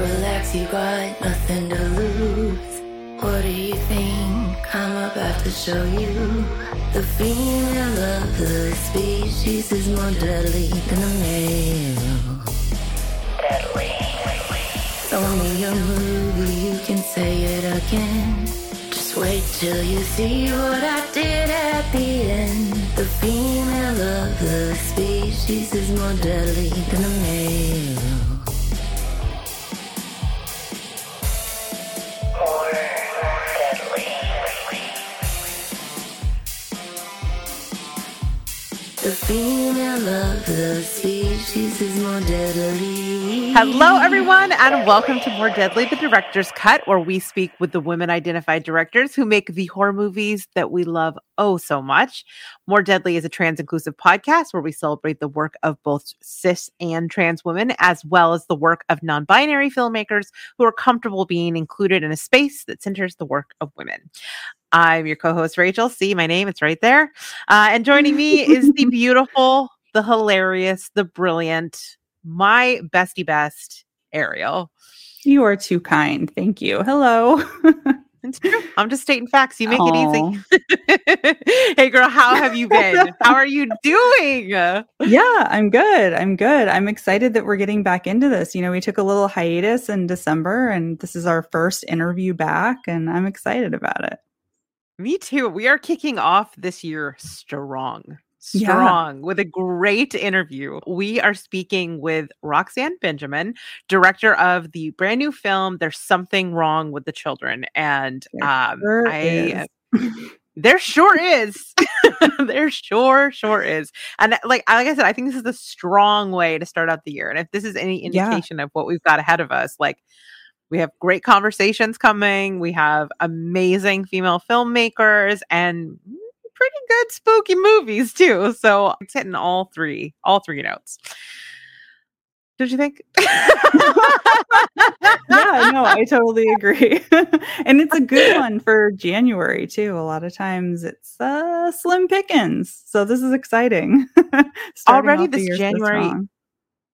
relax, you got nothing to lose. What do you think I'm about to show you? The female of the species is more deadly than the male. Deadly. Show me a movie, you can say it again. Just wait till you see what I did at the end. The female of the species is more deadly than the male. Hello, everyone, and welcome to More Deadly, the Director's Cut, where we speak with the women identified directors who make the horror movies that we love oh so much. More Deadly is a trans inclusive podcast where we celebrate the work of both cis and trans women, as well as the work of non binary filmmakers who are comfortable being included in a space that centers the work of women. I'm your co host, Rachel. See my name, it's right there. Uh, and joining me is the beautiful, the hilarious, the brilliant, my bestie best, Ariel. You are too kind. Thank you. Hello. It's true. I'm just stating facts. You make it easy. hey, girl, how have you been? How are you doing? yeah, I'm good. I'm good. I'm excited that we're getting back into this. You know, we took a little hiatus in December, and this is our first interview back, and I'm excited about it. Me too. We are kicking off this year strong. Yeah. Strong with a great interview. We are speaking with Roxanne Benjamin, director of the brand new film There's Something Wrong with the Children. And There um sure I is. there sure is. there sure, sure is. And like like I said, I think this is a strong way to start out the year. And if this is any Yeah. indication of what we've got ahead of us, like we have great conversations coming. We have amazing female filmmakers and pretty good spooky movies too. So it's hitting all three, all three notes. Did you think? yeah, no, I totally agree. and it's a good one for January too. A lot of times it's uh slim pickings. So this is exciting. Already this January- strong.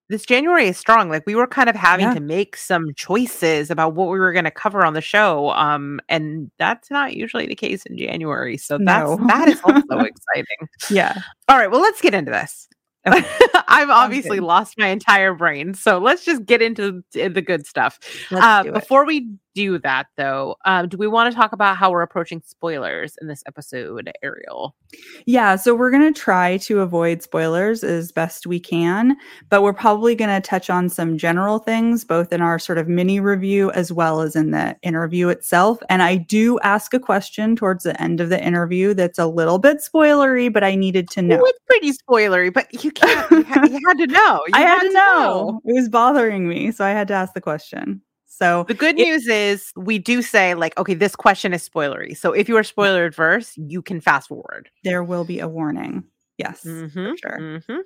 This January is strong. Like we were kind of having Yeah. to make some choices about what we were going to cover on the show. Um, and that's not usually the case in January. So that's No. that is also exciting. Yeah. All right, well, let's get into this. Okay. I've obviously lost my entire brain. So let's just get into the good stuff. Uh, before we do that, though, um, do we want to talk about how we're approaching spoilers in this episode, Ariel? Yeah, so we're going to try to avoid spoilers as best we can, but we're probably going to touch on some general things, both in our sort of mini review as well as in the interview itself. And I do ask a question towards the end of the interview that's a little bit spoilery, but I needed to know. Well, it's pretty spoilery, but you can't. You, ha- you had to know. You I had to know. It was bothering me, so I had to ask the question. So The good It- news is we do say like, okay, this question is spoilery. So if you are spoiler adverse, you can fast forward. there will be a warning. Yes, Mhm, for sure. mhm.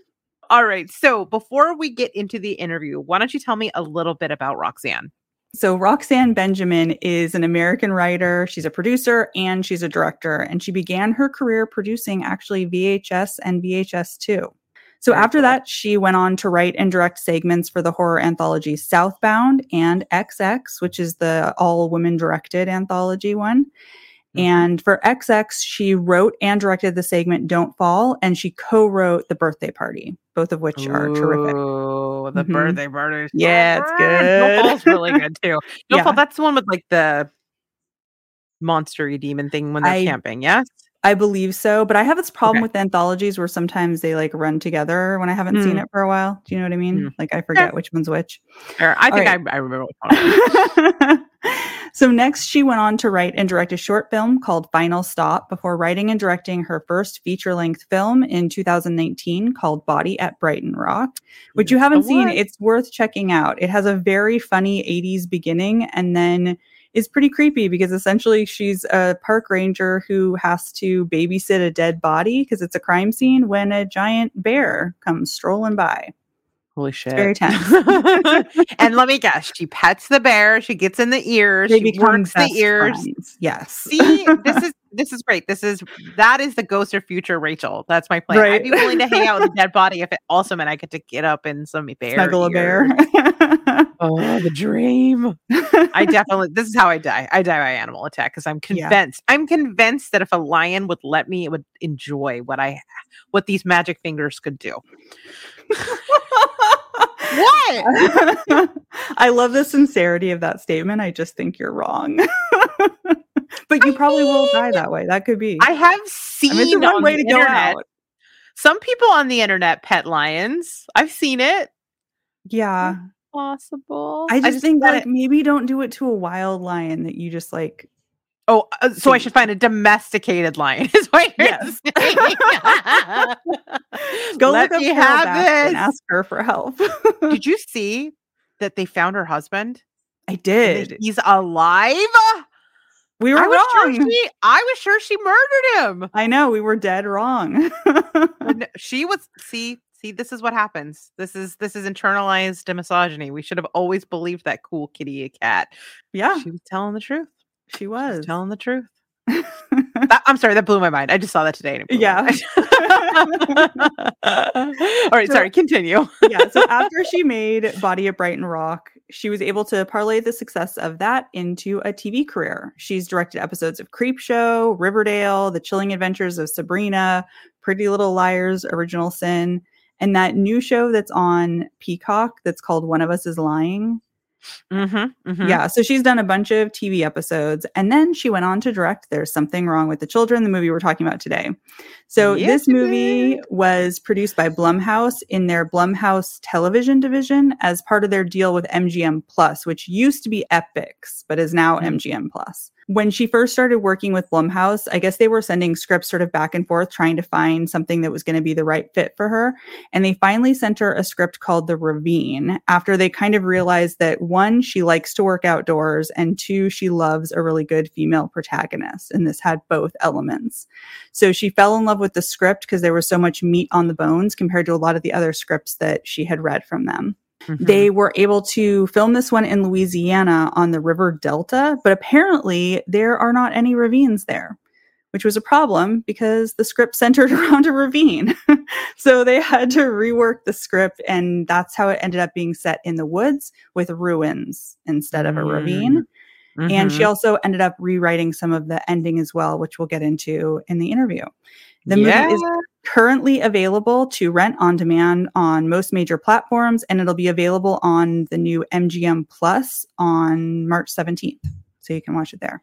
All right. So before we get into the interview, why don't you tell me a little bit about Roxanne? So, Roxanne Benjamin is an American writer. She's a producer and she's a director. And she began her career producing actually VHS and VHS 2. So, after that, she went on to write and direct segments for the horror anthology Southbound and XX, which is the all women directed anthology one. Mhm. And for XX, she wrote and directed the segment Don't Fall, and she co wrote The Birthday Party, both of which are terrific. Oh, the Mhm. birthday party. Yeah, it's good. Good. Fall's really good too. No Yeah. Fall, that's the one with like the monstery demon thing when they're I- camping. Yes. I believe so, but I have this problem Okay. with anthologies where sometimes they like run together when I haven't seen Mm. it for a while. Do you know what I mean? Mm. Like I forget which one's which. Or I think right. I, I remember so next she went on to write and direct a short film called Final Stop before writing and directing her first feature-length film in 2019 called Body at Brighton Rock, which you haven't seen. It's worth checking out. It has a very funny 80s beginning and then is pretty creepy because essentially she's a park ranger who has to babysit a dead body because it's a crime scene when a giant bear comes strolling by. Holy shit. very tense. and let me guess, she pets the bear, she gets in the ears, They she works the ears. friends. Yes. See, this is this is great. This is that is the ghost of future Rachel. That's my plan. I'd be willing to hang out with a dead body if it also meant I get to get up in some bear. Snuggle a bear. ears. oh, the dream. I definitely this is how I die. I die by animal attack because I'm Yeah. convinced. I'm convinced that if a lion would let me, it would enjoy what I what these magic fingers could do. What? I love the sincerity of that statement. I just think you're wrong. but you I probably will die that way. That could be. I have I seen mean, it's one on way the to go internet. out. Some people on the internet pet lions. I've seen it. Yeah. Hmm. Possible. I just think want like maybe don't do it to a wild lion that you just like Oh, uh, so I should find a domesticated lion. Is what you're Yes. saying. go Let look up me Carol have Baskin this. and ask her for help. Did you see that they found her husband? I did. He's alive. We were I was wrong. sure she. I was sure she murdered him. I know we were dead wrong. She was. See, see, this is what happens. This is this is internalized misogyny. We should have always believed that cool kitty a cat. yeah, She was telling the truth. she She was. was telling the truth. That- I'm sorry, that blew my mind. I just saw that today. and it blew my Yeah. All right, So- sorry. Continue. yeah. So after she made Body at Brighton Rock, she was able to parlay the success of that into a TV career. She's directed episodes of Creepshow, Riverdale, The Chilling Adventures of Sabrina, Pretty Little Liars, Original Sin, and that new show that's on Peacock that's called One of Us is Lying. Mm-hmm, Yeah, so she's done a bunch of TV episodes and then she went on to direct There's Something Wrong with the Children, the movie we're talking about today. So Yes, this movie was produced by Blumhouse in their Blumhouse television division as part of their deal with MGM Plus, which used to be Epix, but is now Mhm. MGM Plus. When she first started working with Blumhouse, I guess they were sending scripts sort of back and forth trying to find something that was going to be the right fit for her. And they finally sent her a script called The Ravine after they kind of realized that one, she likes to work outdoors, and two, she loves a really good female protagonist. And this had both elements. So she fell in love with the script because there was so much meat on the bones compared to a lot of the other scripts that she had read from them. Mhm. They were able to film this one in Louisiana on the River Delta, but apparently there are not any ravines there, which was a problem because the script centered around a ravine. so they had to rework the script, and that's how it ended up being set in the woods with ruins instead of a ravine. And she Mhm. also ended up rewriting some of the ending as well, which we'll get into in the interview. The movie is currently available to rent on demand on most major platforms, and it'll be available on the new MGM Plus on March 17th. So you can watch it there.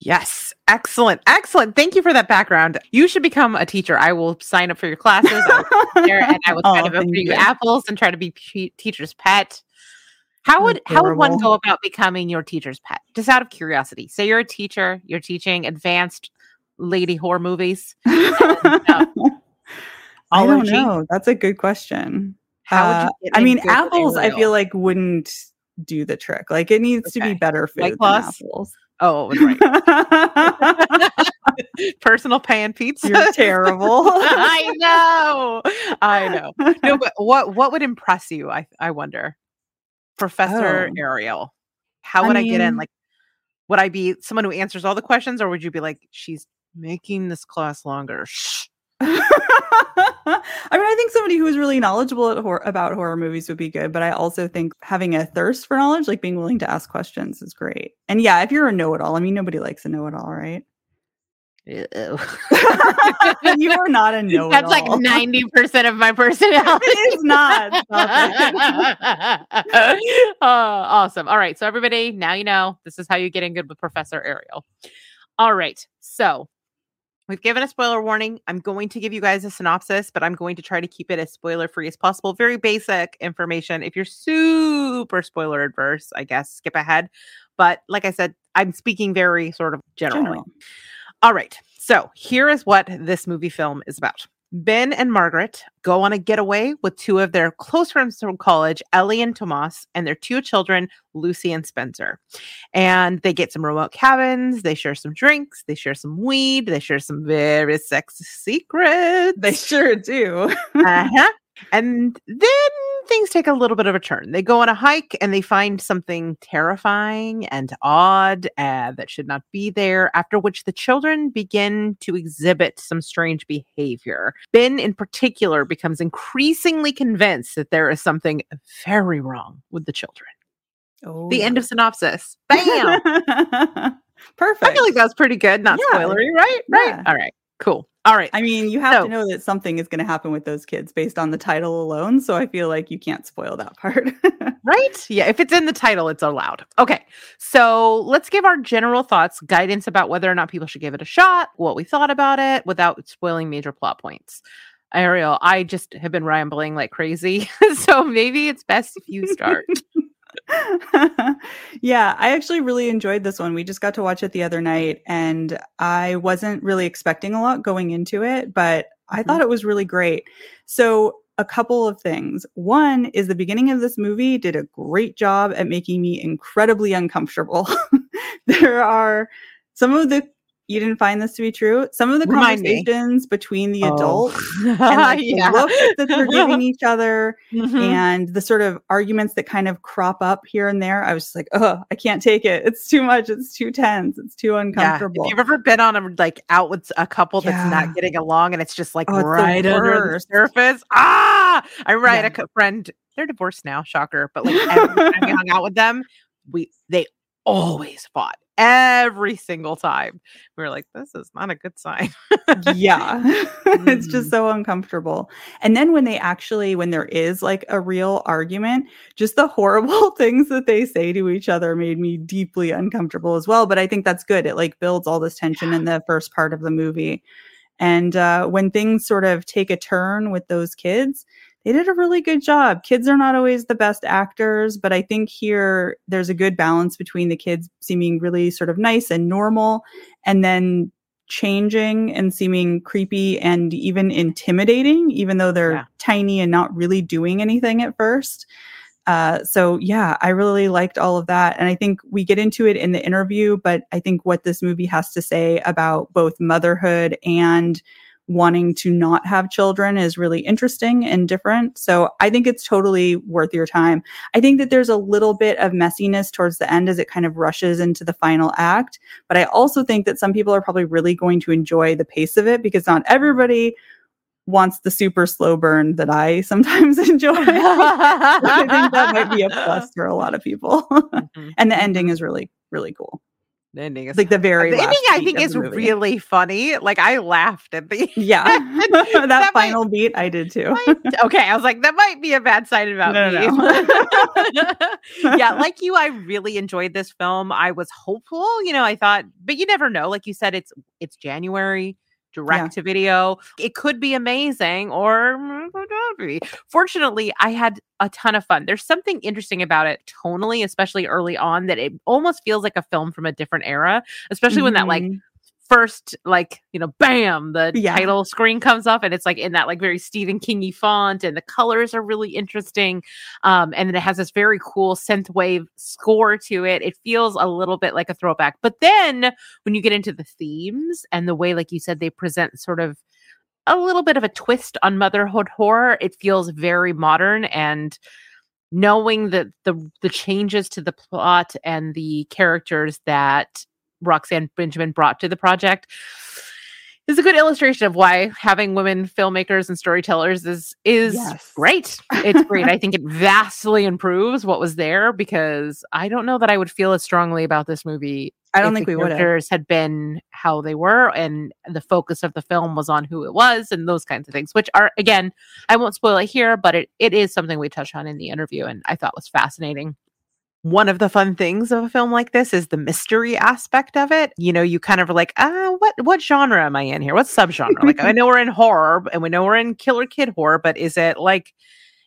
Yes. Excellent. Excellent. Thank you for that background. You should become a teacher. I will sign up for your classes. There and I will Oh, try to vote you apples and try to be pe- teacher's pet. How would how would one go about becoming your teacher's pet? Just out of curiosity. Say you're a teacher, you're teaching advanced lady horror movies. I don't know. That's a good question. How Uh, would you get I mean, apples, I feel like wouldn't do the trick. Like it needs to be better food White than apples. Oh, right. Personal pan pizza. You're terrible. I know. I know. No, but what what would impress you? I I wonder. Professor Oh. Ariel. How I would I, get in? Like would I be someone who answers all the questions or would you be like she's making this class longer? Shh. I mean, I think somebody who is really knowledgeable at hor- about horror movies would be good, but I also think having a thirst for knowledge, like being willing to ask questions, is great. And yeah, if you're a know-it-all, I mean, nobody likes a know-it-all, right? You are not a know-it-all. That's like 90% of my personality. It is not. Stop uh, awesome. All right. So, everybody, now you know this is how you get in good with Professor Ariel. All right. So, we've given a spoiler warning. I'm going to give you guys a synopsis, but I'm going to try to keep it as spoiler free as possible. Very basic information. If you're super spoiler adverse, I guess skip ahead. But like I said, I'm speaking very sort of generally. General. All right. So here is what this movie film is about. Ben and Margaret go on a getaway with two of their close friends from college, Ellie and Tomas, and their two children, Lucy and Spencer. And they get some remote cabins, they share some drinks, they share some weed, they share some very sexy secrets. They sure do. uh-huh. And then things take a little bit of a turn. They go on a hike and they find something terrifying and odd uh, that should not be there, after which the children begin to exhibit some strange behavior. Ben, in particular, becomes increasingly convinced that there is something very wrong with the children. Oh, The end of synopsis. Bam! Perfect. I feel like that was pretty good, not Yeah. spoilery, right? Right. Yeah. All right. Cool. All right. I mean, you have So- to know that something is going to happen with those kids based on the title alone. So I feel like you can't spoil that part. Right? Yeah, if it's in the title, it's allowed. Okay. So let's give our general thoughts, guidance about whether or not people should give it a shot, what we thought about it without spoiling major plot points. Ariel, I just have been rambling like crazy. so maybe it's best if you start. yeah, I actually really enjoyed this one. We just got to watch it the other night, and I wasn't really expecting a lot going into it, but I Mhm. thought it was really great. So, a couple of things. One is the beginning of this movie did a great job at making me incredibly uncomfortable. there are some of the you didn't find this to be true. Some of the Remind me. conversations between the Oh. adults and like yeah. the looks that they're giving each other Mhm. and the sort of arguments that kind of crop up here and there. I was just like, oh, I can't take it. It's too much. It's too tense. It's too Yeah. uncomfortable. If you've ever been on a like out with a couple that's Yeah. not getting along and it's just like Oh, it's the right under the surface. Ah, I right Yeah. a friend. They're divorced now, shocker. But like every time we hung out with them, we they always fought every single time. We were like, this is not a good sign. yeah. it's just so uncomfortable. And then when they actually, when there is like a real argument, just the horrible things that they say to each other made me deeply uncomfortable as well. But I think that's good. It like builds all this tension in the first part of the movie. And uh, when things sort of take a turn with those kids, they did a really good job. Kids are not always the best actors, but I think here there's a good balance between the kids seeming really sort of nice and normal and then changing and seeming creepy and even intimidating, even though they're Yeah. tiny and not really doing anything at first. Uh, so yeah, I really liked all of that. And I think we get into it in the interview, but I think what this movie has to say about both motherhood and wanting to not have children is really interesting and different. So I think it's totally worth your time. I think that there's a little bit of messiness towards the end as it kind of rushes into the final act. But I also think that some people are probably really going to enjoy the pace of it because not everybody wants the super slow burn that I sometimes enjoy. I think that might be a plus for a lot of people. Mhm. and the ending is really, really cool. The ending is Like the very the ending I think is really funny. Like I laughed at the Yeah. That that, might- final beat I did too. okay, I was like, that might be a bad sign about No, me. no, yeah, like you, I really enjoyed this film. I was hopeful, you know, I thought, but you never know. Like you said, it's it's January, direct to video. It could be amazing or mm, could be. Fortunately, I had a ton of fun. There's something interesting about it tonally, especially early on, that it almost feels like a film from a different era, especially when that like Mhm. First like you know bam the Yeah. title screen comes up and it's like in that like very stephen kingy font and the colors are really interesting um and then it has this very cool synthwave score to it it feels a little bit like a throwback but then when you get into the themes and the way like you said they present sort of a little bit of a twist on motherhood horror it feels very modern and knowing that the the changes to the plot and the characters that Roxanne Benjamin brought to the project is a good illustration of why having women filmmakers and storytellers is is Yes. great. It's great. I think it vastly improves what was there because I don't know that I would feel as strongly about this movie. I don't think the we would characters had been how they were and the focus of the film was on who it was and those kinds of things, which are again, I won't spoil it here, but it, it is something we touch on in the interview and I thought was fascinating one of the fun things of a film like this is the mystery aspect of it. You know, you kind of are like, ah, what what genre am I in here? What subgenre? like I know we're in horror and we know we're in killer kid horror, but is it like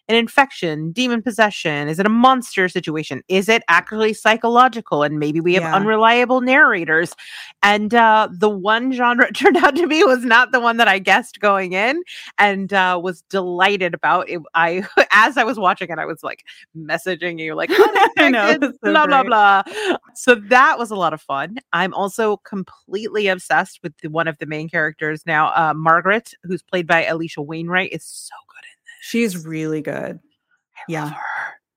an infection, demon possession? Is it a monster situation? Is it actually psychological? And maybe we have Yeah. unreliable narrators. And uh, the one genre it turned out to be was not the one that I guessed going in, and uh, was delighted about it. I, as I was watching it, I was like messaging you, like, I know, so blah blah great. blah. So that was a lot of fun. I'm also completely obsessed with the, one of the main characters now, uh, Margaret, who's played by Alisha Wainwright, is so She's really good. I yeah.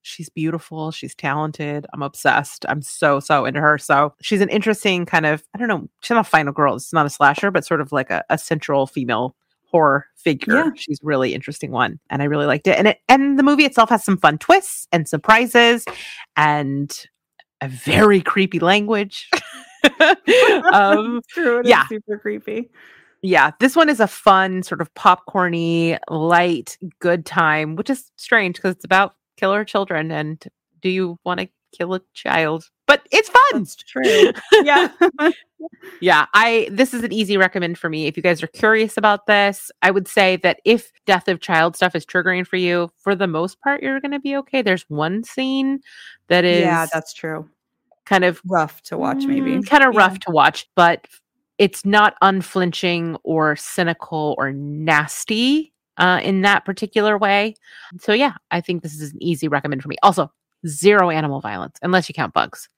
She's beautiful. She's talented. I'm obsessed. I'm so, so into her. So she's an interesting kind of, I don't know, she's not a final girl. It's not a slasher, but sort of like a, a central female horror figure. Yeah. She's really interesting one. And I really liked it. And it and the movie itself has some fun twists and surprises and a very creepy language. um, True, yeah. super creepy. Yeah, this one is a fun, sort of popcorny, light, good time, which is strange because it's about killer children. And do you want to kill a child? But it's fun. That's true. yeah. yeah. I this is an easy recommend for me. If you guys are curious about this, I would say that if death of child stuff is triggering for you, for the most part, you're gonna be okay. There's one scene that is Yeah, that's true. Kind of rough to watch, maybe. Mm, kind of yeah. rough to watch, but it's not unflinching or cynical or nasty uh, in that particular way. So yeah, I think this is an easy recommend for me. Also, zero animal violence unless you count bugs.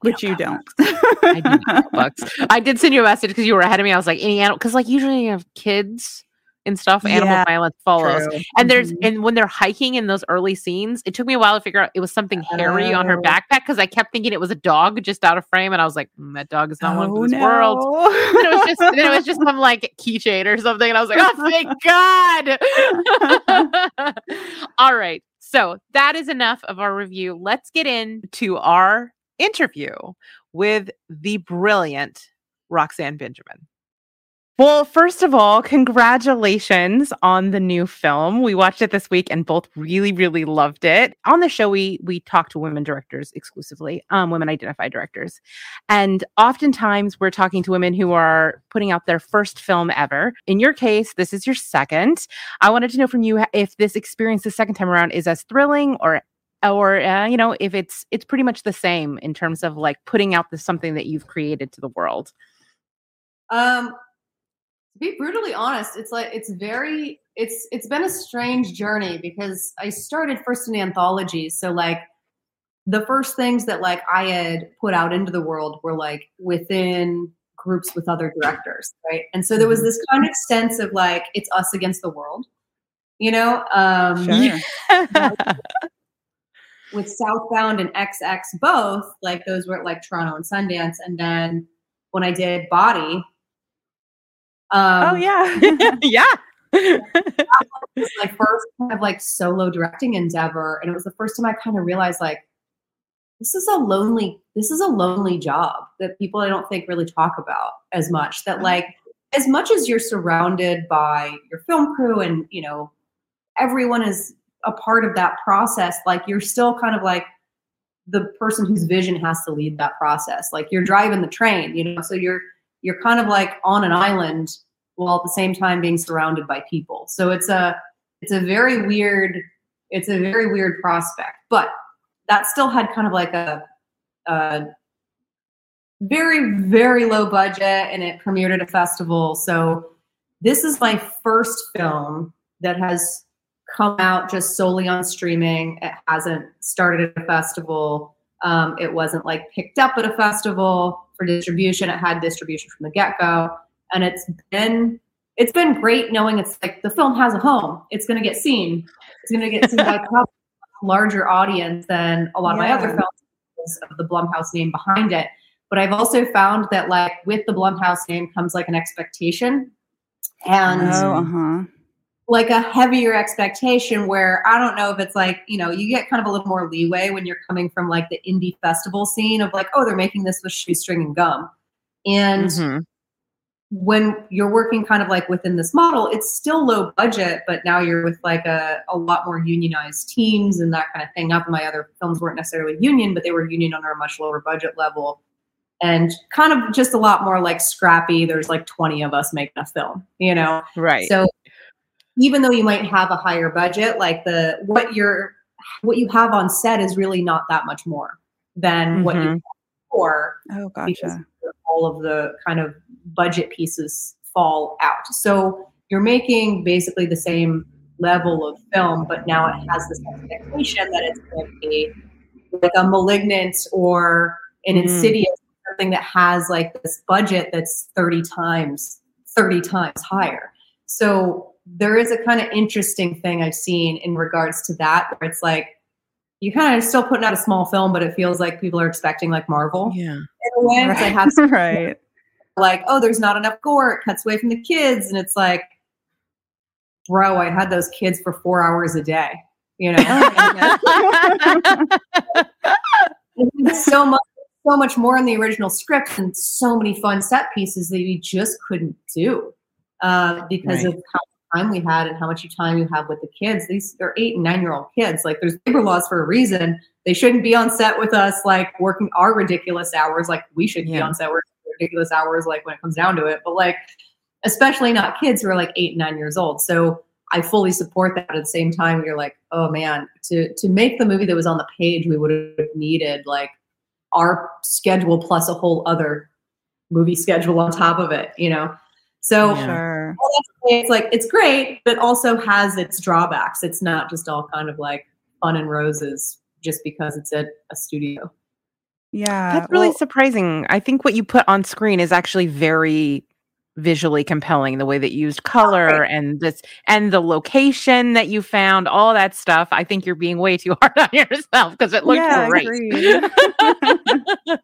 Which you don't. I do bugs. I did send you a message because you were ahead of me. I was like, any animal because like usually you have kids and stuff, animal yeah, violence follows. True. And there's mm-hmm. and when they're hiking in those early scenes, it took me a while to figure out it was something hairy on her oh. backpack because I kept thinking it was a dog just out of frame, and I was like, mm, that dog is not oh, one for this no. world. And it was just then it was just some like keychain or something, and I was like, oh thank God. All right. So that is enough of our review. Let's get into our interview with the brilliant Roxanne Benjamin. Well, first of all, congratulations on the new film. We watched it this week and both really, really loved it. On the show, we we talk to women directors exclusively, um, women identified directors, and oftentimes we're talking to women who are putting out their first film ever. In your case, this is your second. I wanted to know from you if this experience the second time around is as thrilling or or uh, you know if it's it's pretty much the same in terms of like putting out the something that you've created to the world. Um to be brutally honest, it's like it's very it's it's been a strange journey because I started first in anthologies. So like the first things that like I had put out into the world were like within groups with other directors, right? And so there was mm-hmm. this kind of sense of like it's us against the world, you know? Um sure. with Southbound and XX both, like those were like Toronto and Sundance. And then when I did Body, um, oh yeah, yeah. was my first kind of like solo directing endeavor, and it was the first time I kind of realized like this is a lonely this is a lonely job that people I don't think really talk about as much. That mm-hmm. like as much as you're surrounded by your film crew and you know everyone is a part of that process, like you're still kind of like the person whose vision has to lead that process. Like you're driving the train, you know, so you're you're kind of like on an island while at the same time being surrounded by people. So it's a it's a very weird it's a very weird prospect. But that still had kind of like a, a very very low budget and it premiered at a festival. So this is my first film that has come out just solely on streaming. It hasn't started at a festival. Um, it wasn't like picked up at a festival for distribution. It had distribution from the get go, and it's been it's been great knowing it's like the film has a home. It's going to get seen. It's going to get seen by a larger audience than a lot yeah. of my other films of the Blumhouse name behind it. But I've also found that like with the Blumhouse name comes like an expectation, and oh, uh-huh like a heavier expectation where I don't know if it's like, you know, you get kind of a little more leeway when you're coming from like the indie festival scene of like, oh, they're making this with shoestring and gum. And mm-hmm. when you're working kind of like within this model, it's still low budget, but now you're with like a, a lot more unionized teams and that kind of thing. Not that my other films weren't necessarily union, but they were union under a much lower budget level. And kind of just a lot more like scrappy. There's like 20 of us making a film, you know? Right. So even though you might have a higher budget, like the what you're what you have on set is really not that much more than mm-hmm. what you mm-hmm. for. Oh, gotcha. all of the kind of budget pieces fall out. So you're making basically the same level of film, but now it has this expectation that it's going to be like a malignant or an mm-hmm. insidious something that has like this budget that's 30 times 30 times higher. So there is a kind of interesting thing I've seen in regards to that, where it's like you kind of still putting out a small film, but it feels like people are expecting like Marvel Yeah. in a way. Right. I have right. like, oh, there's not enough gore. It cuts away from the kids, and it's like, bro, I had those kids for four hours a day. You know, so much, so much more in the original script, and so many fun set pieces that you just couldn't do uh, because Right. of how much time we had and how much time you have with the kids. These are eight and nine year old kids. Like, there's labor laws for a reason. They shouldn't be on set with us, like working our ridiculous hours. Like we should be Yeah. on set working ridiculous hours, like when it comes down to it. But like, especially not kids who are like eight, and nine years old. So I fully support that. At the same time, you're like, oh man, to to make the movie that was on the page, we would have needed like our schedule plus a whole other movie schedule on top of it, you know. So Yeah. Sure. all that's to say, it's like it's great, but also has its drawbacks. It's not just all kind of like fun and roses just because it's at a studio. Yeah. That's really well, surprising. I think what you put on screen is actually very visually compelling the way that you used color and this and the location that you found all that stuff i think you're being way too hard on yourself because it looked yeah, great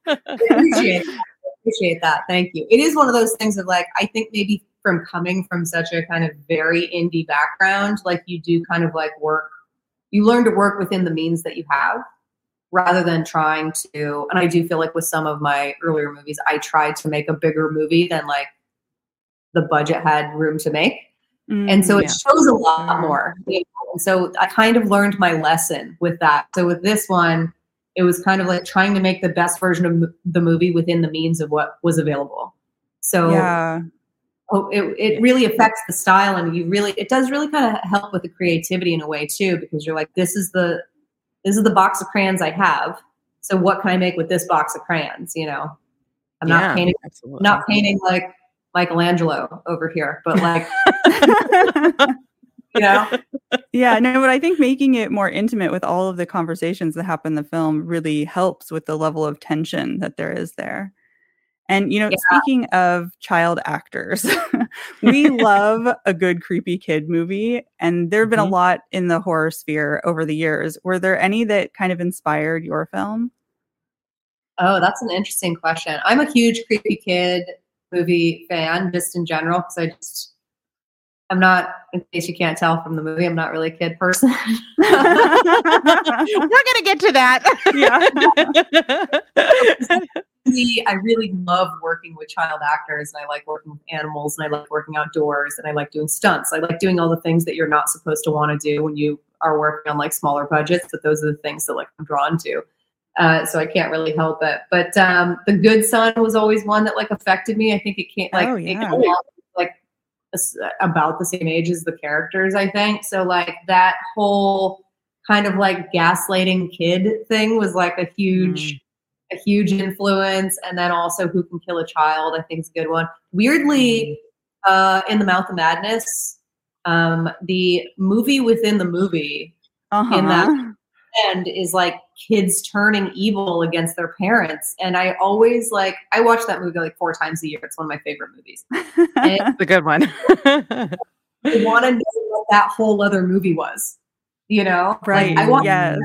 appreciate appreciate that. Thank you. It is one of those things of like I think maybe from coming from such a kind of very indie background, like you do kind of like work you learn to work within the means that you have rather than trying to and I do feel like with some of my earlier movies I tried to make a bigger movie than like the budget had room to make. And so Mm, it shows a lot more. you know? And so I kind of learned my lesson with that. So with this one, it was kind of like trying to make the best version of the movie within the means of what was available. So yeah. Oh, it, it really affects the style and you really it does really kind of help with the creativity in a way too because you're like this is the this is the box of crayons I have. So what can I make with this box of crayons, you know? I'm Yeah, not painting absolutely. not painting like Michelangelo over here, but like, you know, yeah, no, but I think making it more intimate with all of the conversations that happen in the film really helps with the level of tension that there is there. And you know, Yeah. speaking of child actors, we love a good creepy kid movie, and there have been Mhm. a lot in the horror sphere over the years. Were there any that kind of inspired your film? Oh, that's an interesting question. I'm a huge creepy kid movie fan, just in general, because I just I'm not. In case you can't tell from the movie, I'm not really a kid person. We're gonna get to that. Me, I really love working with child actors, and I like working with animals, and I like working outdoors, and I like doing stunts. I like doing all the things that you're not supposed to want to do when you are working on like smaller budgets, but those are the things that like I'm drawn to. Uh, so I can't really help it. But um, the Good Son was always one that like affected me. I think it can't like Oh, it yeah. came out, like about the same age as the characters. I think so. Like that whole kind of like gaslighting kid thing was like a huge a huge influence and then also who can kill a child i think is a good one weirdly uh in the mouth of madness um the movie within the movie Uh-huh. In that- and is like kids turning evil against their parents and i always like i watch that movie like four times a year it's one of my favorite movies and It's a good one. i want to know what that whole other movie was you know right. like, i want yes.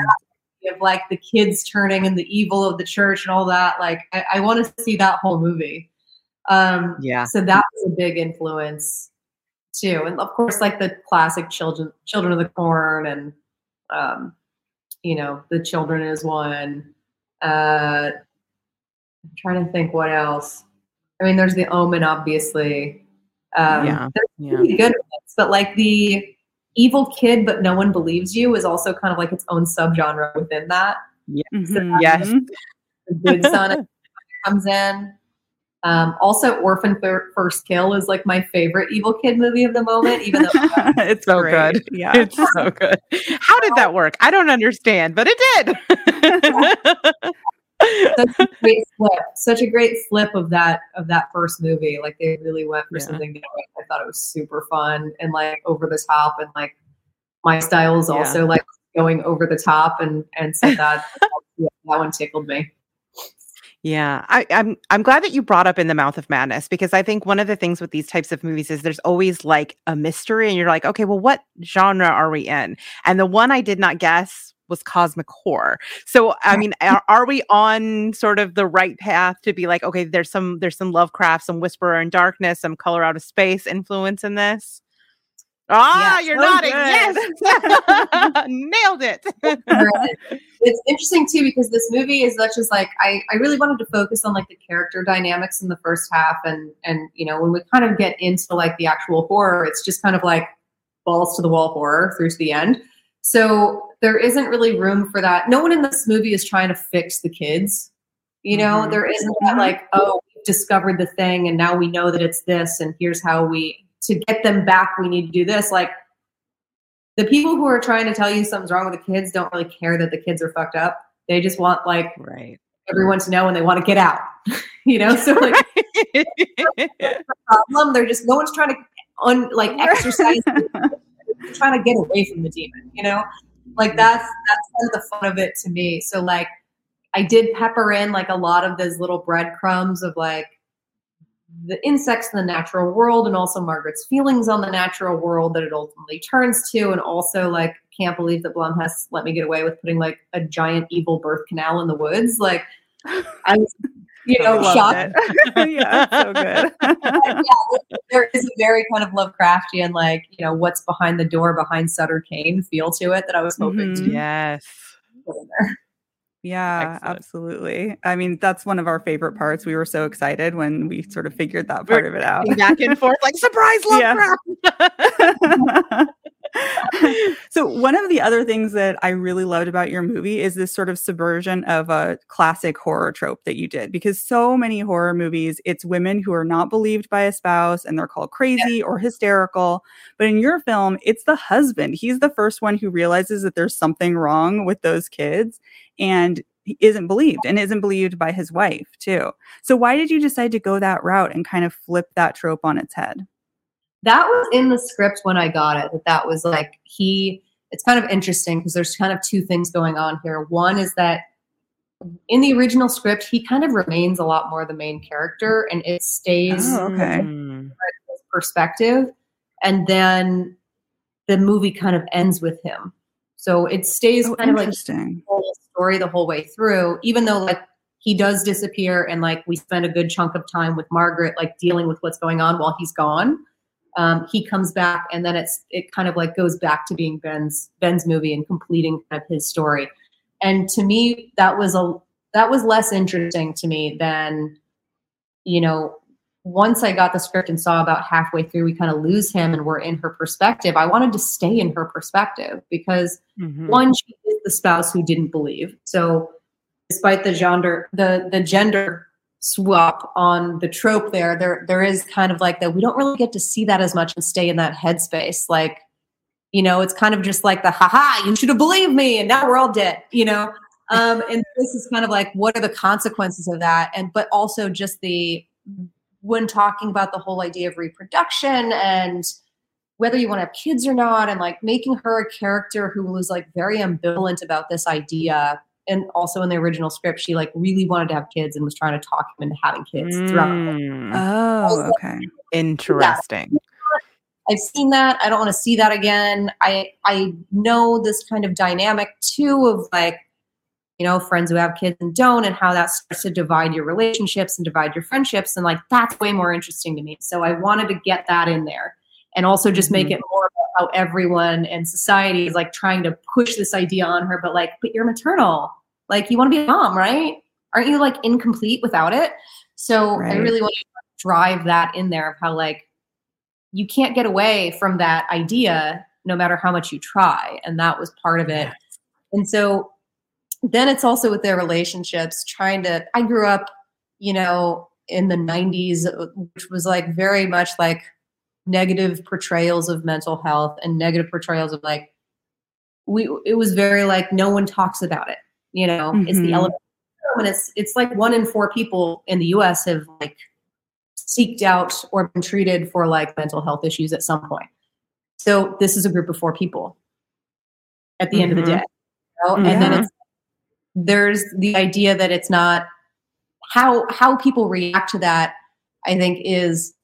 Of like the kids turning and the evil of the church and all that. Like I, I want to see that whole movie. Um, yeah. so that was a big influence too, and of course, like the classic children, Children of the Corn, and um, you know, the Children is one. Uh, I'm trying to think what else. I mean, there's the Omen, obviously. Um, Yeah. there's Yeah. good ones, but like the evil kid, but no one believes you is also kind of like its own subgenre within that. Mhm. Yes. The good son comes in. Um, also, Orphan Fir- First Kill is like my favorite evil kid movie of the moment, even though it's So great. good. Yeah. It's so good. How did that work? I don't understand, but it did. such a great flip, such a great flip of that of that first movie. Like they really went for Yeah. something different. I thought it was super fun and like over the top, and like my style is Yeah. also like going over the top, and and so that yeah, that one tickled me. Yeah, I, I'm I'm glad that you brought up in the mouth of madness because I think one of the things with these types of movies is there's always like a mystery, and you're like, okay, well, what genre are we in? And the one I did not guess was cosmic horror. So I mean, are, are we on sort of the right path to be like, okay, there's some there's some Lovecraft, some Whisperer in Darkness, some Color Out of Space influence in this? Ah, Yes. you're So nodding. good. Yes, nailed it. it's interesting too because this movie is such as like I, I really wanted to focus on like the character dynamics in the first half and and you know when we kind of get into like the actual horror it's just kind of like balls to the wall horror through to the end so there isn't really room for that no one in this movie is trying to fix the kids you know Mhm. there isn't that like oh we've discovered the thing and now we know that it's this and here's how we to get them back we need to do this like the people who are trying to tell you something's wrong with the kids don't really care that the kids are fucked up. They just want like right. everyone to know and they want to get out. you know, so like problem, they're just no one's trying to un like exercise trying to get away from the demon, you know? Like that's that's kind of the fun of it to me. So like I did pepper in like a lot of those little breadcrumbs of like the insects in the natural world and also Margaret's feelings on the natural world that it ultimately turns to. And also like can't believe that Blumhouse let me get away with putting like a giant evil birth canal in the woods. Like I was, you know, Loved shocked it. yeah, so good. yeah, there is a very kind of Lovecraftian, like you know, what's behind the door behind Sutter Kane feel to it that I was hoping Mhm. to yes. put in there. Yeah, Excellent. absolutely. I mean, that's one of our favorite parts. We were so excited when we sort of figured that part of it out. Back and forth, like surprise Yeah. So one of the other things that I really loved about your movie is this sort of subversion of a classic horror trope that you did because so many horror movies it's women who are not believed by a spouse and they're called crazy or hysterical. But in your film it's the husband. He's the first one who realizes that there's something wrong with those kids and he isn't believed and isn't believed by his wife too. So why did you decide to go that route and kind of flip that trope on its head That was in the script when I got it. That that was like he. It's kind of interesting because there's kind of two things going on here. One is that in the original script, he kind of remains a lot more the main character, and it stays Oh, okay. Mm. his perspective and then the movie kind of ends with him so it stays oh kind of like interesting the whole story the whole way through even though like he does disappear and like we spend a good chunk of time with margaret like dealing with what's going on while he's gone um, he comes back and then it's it kind of like goes back to being ben's ben's movie and completing kind of his story and to me that was a that was less interesting to me than you know once I got the script and saw about halfway through, we kind of lose him and we're in her perspective. I wanted to stay in her perspective because Mhm. one, she is the spouse who didn't believe. So despite the gender, the, the gender swap on the trope there, there, there is kind of like that. We don't really get to see that as much and stay in that headspace. Like, you know, it's kind of just like the, haha, you should have believed me. And now we're all dead, you know? Um, and this is kind of like, what are the consequences of that? And, but also just the, when talking about the whole idea of reproduction and whether you want to have kids or not and like making her a character who was like very ambivalent about this idea and also in the original script she like really wanted to have kids and was trying to talk him into having kids throughout Mm. oh okay Interesting. I've seen that. I don't want to see that again. I I know this kind of dynamic too of like, you know, friends who have kids and don't, and how that starts to divide your relationships and divide your friendships, and like that's way more interesting to me. So I wanted to get that in there, and also just make it more about how everyone in society is like trying to push this idea on her, but like, but you're maternal, like you want to be a mom, right? Aren't you like incomplete without it? So I really want to drive that in there of how like you can't get away from that idea no matter how much you try and that was part of it and so then it's also with their relationships trying to i grew up you know in the 90s which was like very much like negative portrayals of mental health and negative portrayals of like we it was very like no one talks about it you know it's the Mhm. element and it's it's like one in four people in the us have like seeked out or been treated for like mental health issues at some point. So this is a group of four people at the end of the Mhm. day. you know? And then it's there's the idea that it's not how how people react to that, I think, is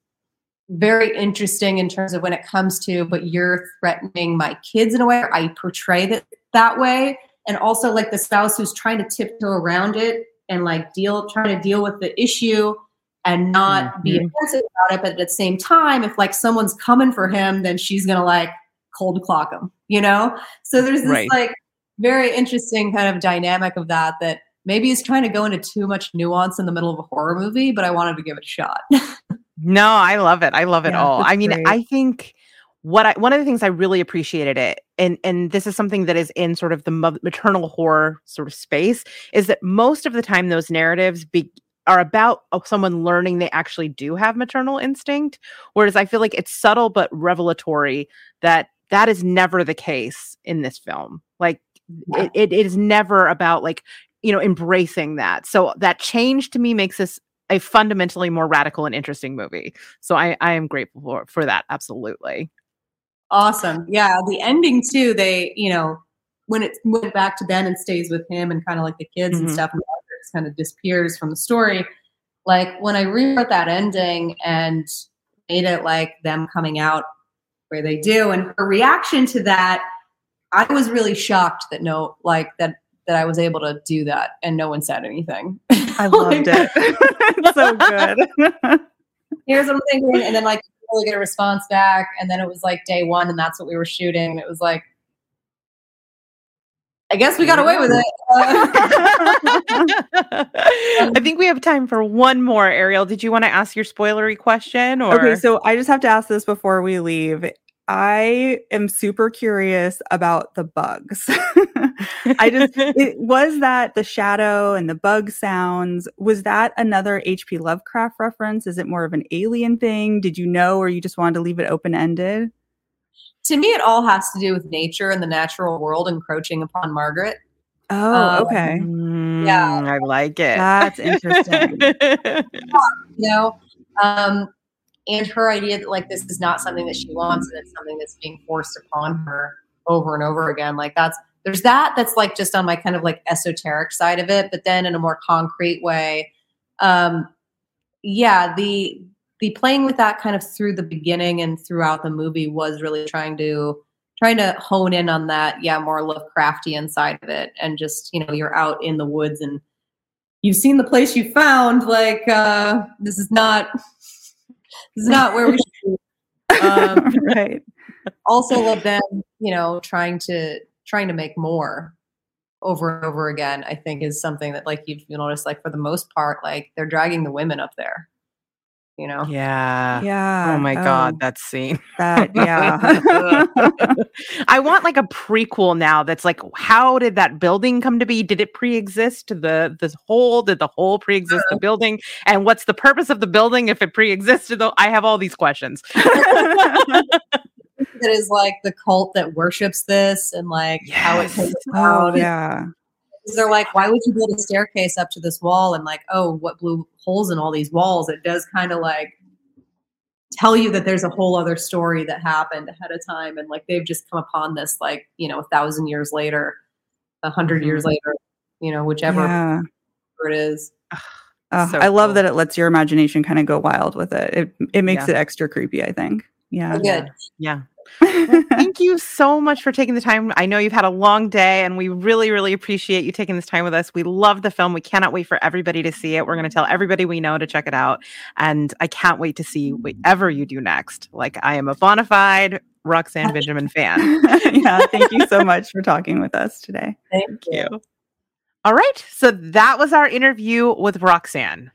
very interesting in terms of when it comes to but you're threatening my kids in a way i portray that that way and also like the spouse who's trying to tiptoe around it and like deal trying to deal with the issue and not mm-hmm. be offensive about it but at the same time if like someone's coming for him then she's gonna like cold clock him you know so there's this right. like very interesting kind of dynamic of that that maybe he's trying to go into too much nuance in the middle of a horror movie but i wanted to give it a shot No, I love it. I love it yeah, all. I mean, great. I think what I one of the things I really appreciated it, and and this is something that is in sort of the maternal horror sort of space, is that most of the time those narratives be, are about oh, someone learning they actually do have maternal instinct, whereas I feel like it's subtle but revelatory that that is never the case in this film. Like yeah. it, it, it is never about like you know embracing that. So that change to me makes this a fundamentally more radical and interesting movie. So I, I am grateful for, for that. Absolutely. Awesome. Yeah. The ending too, they, you know, when it went back to Ben and stays with him and kind of like the kids mm-hmm. and stuff and just kind of disappears from the story. Like when I rewrote that ending and made it like them coming out where they do and her reaction to that, I was really shocked that no, like that that I was able to do that and no one said anything. I loved it. it's so good. Here's what I'm thinking. And then like really get a response back. And then it was like day one and that's what we were shooting. And it was like, I guess we got away with it. I think we have time for one more. Ariel, did you want to ask your spoilery question? Or okay, so I just have to ask this before we leave. I am super curious about the bugs. I just it, was that the shadow and the bug sounds. Was that another H.P. Lovecraft reference? Is it more of an alien thing? Did you know, or you just wanted to leave it open ended? To me, it all has to do with nature and the natural world encroaching upon Margaret. Oh, um, okay. yeah, I like it. That's interesting. you know, um, and her idea that like this is not something that she wants and it's something that's being forced upon her over and over again like that's there's that that's like just on my kind of like esoteric side of it but then in a more concrete way um yeah the the playing with that kind of through the beginning and throughout the movie was really trying to trying to hone in on that yeah more lovecraftian side of it and just you know you're out in the woods and you've seen the place you found like uh this is not is not where we should be. Um, right. Also love them, you know, trying to trying to make more over and over again, I think is something that like you've noticed, like for the most part, like they're dragging the women up there you know? Yeah. Yeah. Oh my um, God, that scene. That, yeah. I want like a prequel now that's like, how did that building come to be? Did it pre exist the this whole? Did the whole pre exist the building? And what's the purpose of the building if it pre existed? Though I have all these questions. that is like the cult that worships this and like yes. how it takes oh, yeah they're like, why would you build a staircase up to this wall? And like, oh, what blew holes in all these walls? It does kind of like tell you that there's a whole other story that happened ahead of time. And like, they've just come upon this, like, you know, a thousand years later, a 100 mm-hmm. years later, you know, whichever yeah. it is. Uh, so I love cool. that it lets your imagination kind of go wild with it. It it makes yeah. it extra creepy, I think. Yeah. Good. Yeah well, thank you so much for taking the time. I know you've had a long day and we really, really appreciate you taking this time with us. We love the film. We cannot wait for everybody to see it. We're going to tell everybody we know to check it out. And I can't wait to see whatever you do next. Like, I am a bona fide Roxanne Benjamin fan. yeah. Thank you so much for talking with us today. Thank you. All right. So that was our interview with Roxanne.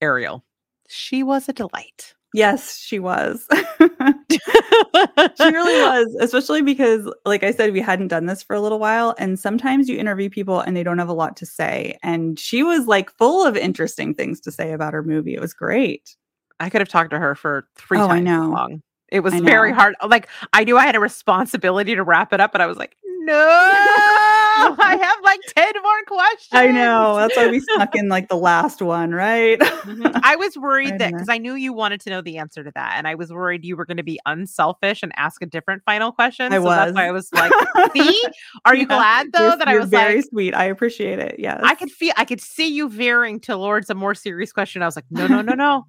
Ariel. She was a delight. Yes, she was. she really was, especially because, like I said, we hadn't done this for a little while. And sometimes you interview people and they don't have a lot to say. And she was like full of interesting things to say about her movie. It was great. I could have talked to her for three oh, times I know. long. It was very hard. Like I knew I had a responsibility to wrap it up, but I was like, no. I have like 10 more questions. I know. That's why we snuck in like the last one, right? Mhm. I was worried Right that because I knew you wanted to know the answer to that. And I was worried you were going to be unselfish and ask a different final question. I so that's why I was like, see, are you Yeah. glad though You're- that I was very like, sweet. I appreciate it. Yes. I could feel, I could see you veering towards a more serious question. I was like, no, no, no, no.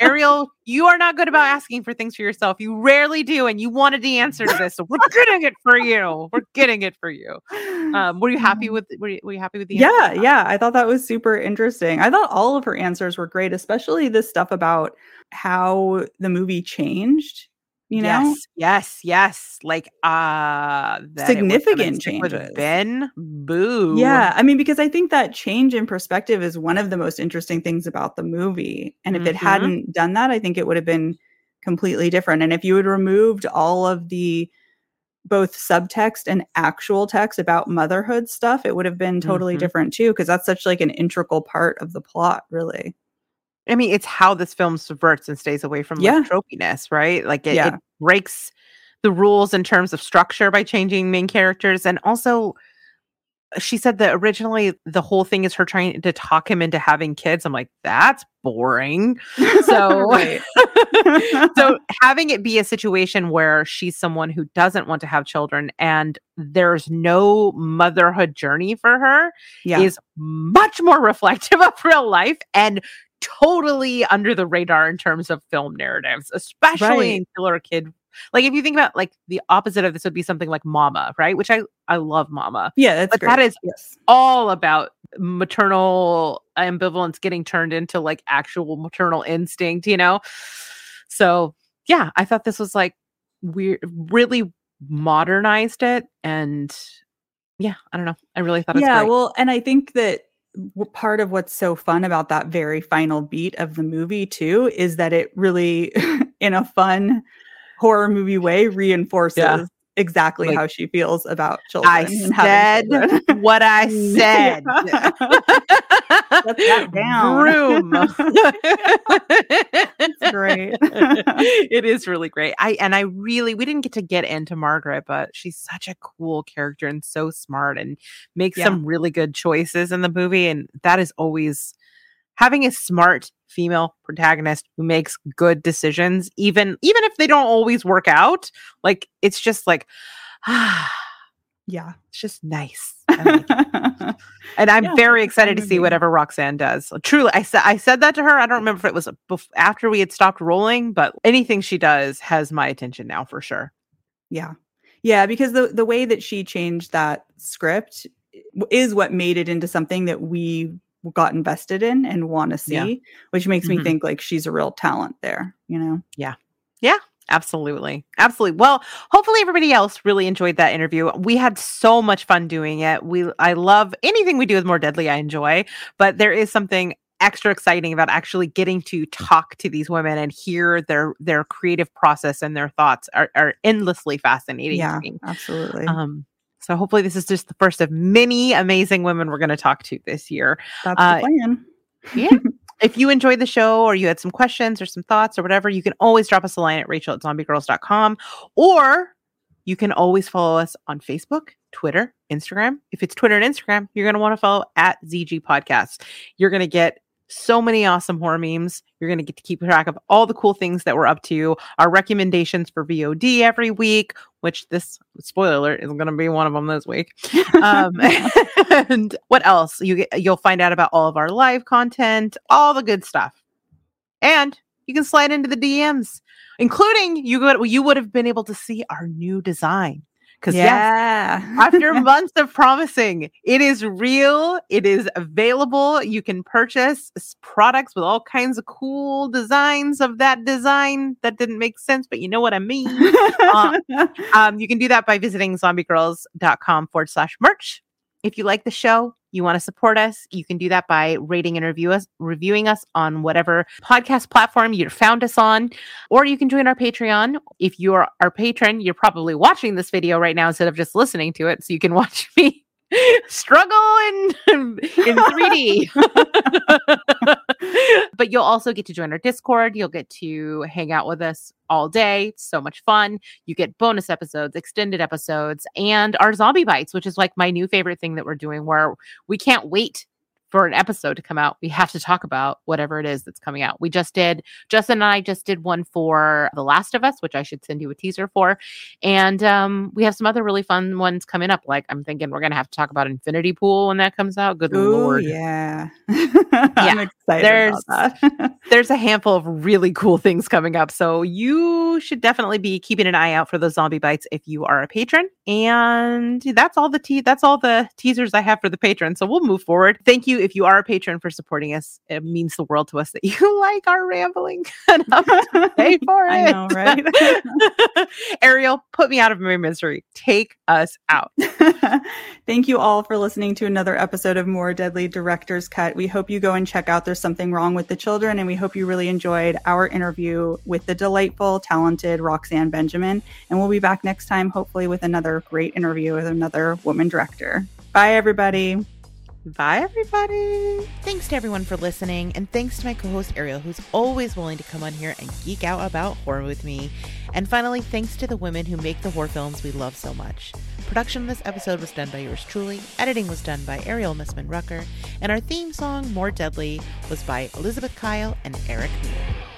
Ariel, you are not good about asking for things for yourself. You rarely do, and you wanted the answer to this, so we're getting it for you. We're getting it for you. Um, were you happy with? Were you, were you happy with the? yeah yeah i thought that was super interesting i thought all of her answers were great especially this stuff about how the movie changed you know Yes, yes, yes. Like uh that it was gonna Significant changes. Ben. Boo. yeah i mean because i think that change in perspective is one of the most interesting things about the movie and if it Mhm. hadn't done that i think it would have been completely different and if you had removed all of the both subtext and actual text about motherhood stuff it would have been totally Mhm. different too because that's such like an integral part of the plot really I mean, it's how this film subverts and stays away from Yeah. like tropiness, right? Like it, Yeah. it breaks the rules in terms of structure by changing main characters, and also uh, she said that originally the whole thing is her trying to talk him into having kids. I'm like, that's boring. So, so having it be a situation where she's someone who doesn't want to have children and there's no motherhood journey for her yeah is much more reflective of real life and totally under the radar in terms of film narratives, especially Right. in killer kid. Like if you think about like the opposite of this would be something like Mama, right? Which I I love Mama. yeah that's But great. that is yes all about maternal ambivalence getting turned into like actual maternal instinct, you know? So, yeah, I thought this was like weird really modernized it and yeah, I don't know. I really thought yeah well and i think that part of what's so fun about that very final beat of the movie too is that it really in a fun horror movie way reinforces exactly Like, how she feels about children I said children. what I said. Shut that down. Vroom. It's great. it is really great. I and I really we didn't get to get into Margaret, but she's such a cool character and so smart and makes Yeah. some really good choices in the movie. And that is always having a smart female protagonist who makes good decisions, even even if they don't always work out. Like it's just like ah, yeah it's just nice. Like it. And I'm Yeah, very it's a fun excited to see whatever Roxanne does. Truly, I said I said that to her. I don't remember if it was bef- after we had stopped rolling, but anything she does has my attention now for sure. Yeah. Yeah, because the the way that she changed that script is what made it into something that we got invested in and want to see, Yeah. which makes me Mhm. think like she's a real talent there, you know. Yeah. Yeah. Absolutely. Absolutely. Well, hopefully everybody else really enjoyed that interview. We had so much fun doing it. We I love anything we do with More Deadly, I enjoy, but there is something extra exciting about actually getting to talk to these women and hear their their creative process and their thoughts are, are endlessly fascinating yeah, to me. absolutely. Um so hopefully this is just the first of many amazing women we're going to talk to this year. That's uh, the plan. Yeah. If you enjoyed the show or you had some questions or some thoughts or whatever, you can always drop us a line at rachel at zombiegrrlz.com or you can always follow us on Facebook, Twitter, Instagram. If it's Twitter and Instagram, you're going to want to follow at ZG Podcast. You're going to get so many awesome horror memes. You're going to get to keep track of all the cool things that we're up to, our recommendations for VOD every week, which this spoiler alert is going to be one of them this week. Um, and what else? You get, you'll find out about all of our live content, all the good stuff, and you can slide into the DMs, including you. You would have been able to see our new design because yes, yeah. after months of promising, it is real. It is available. You can purchase products with all kinds of cool designs of that design that didn't make sense, but you know what I mean. uh, um, you can do that by visiting zombiegrrlz.com forward slash merch. If you like the show, you want to support us, you can do that by rating and review us, reviewing us on whatever podcast platform you found us on, or you can join our Patreon. If you are our patron, you're probably watching this video right now instead of just listening to it, so you can watch me struggle in in 3D. but you'll also get to join our Discord. You'll get to hang out with us all day. It's so much fun. You get bonus episodes, extended episodes, and our zombie bites, which is like my new favorite thing that we're doing where we can't wait for an episode to come out, we have to talk about whatever it is that's coming out. We just did, Justin and I just did one for The Last of Us, which I should send you a teaser for. And um, we have some other really fun ones coming up. Like I'm thinking we're going to have to talk about Infinity Pool when that comes out. Good Ooh, Lord. yeah. yeah. I'm excited There's- about that. There's a handful of really cool things coming up. So you should definitely be keeping an eye out for those zombie bites if you are a patron. And that's all the te- that's all the teasers I have for the patrons. So we'll move forward. Thank you if you are a patron for supporting us. It means the world to us that you like our rambling enough to pay for it. I know, right? Ariel, put me out of my misery. Take us out. Thank you all for listening to another episode of More Deadly Director's Cut. We hope you go and check out There's Something Wrong with the Children, and we hope you really enjoyed our interview with the delightful, talented Roxanne Benjamin. And we'll be back next time, hopefully, with another great interview with another woman director. Bye, everybody. Bye, everybody. Thanks to everyone for listening, and thanks to my co host Ariel, who's always willing to come on here and geek out about horror with me. And finally, thanks to the women who make the horror films we love so much. Production of this episode was done by yours truly, editing was done by Ariel Missman Rucker, and our theme song, More Deadly, was by Elizabeth Kyle and Eric Newell.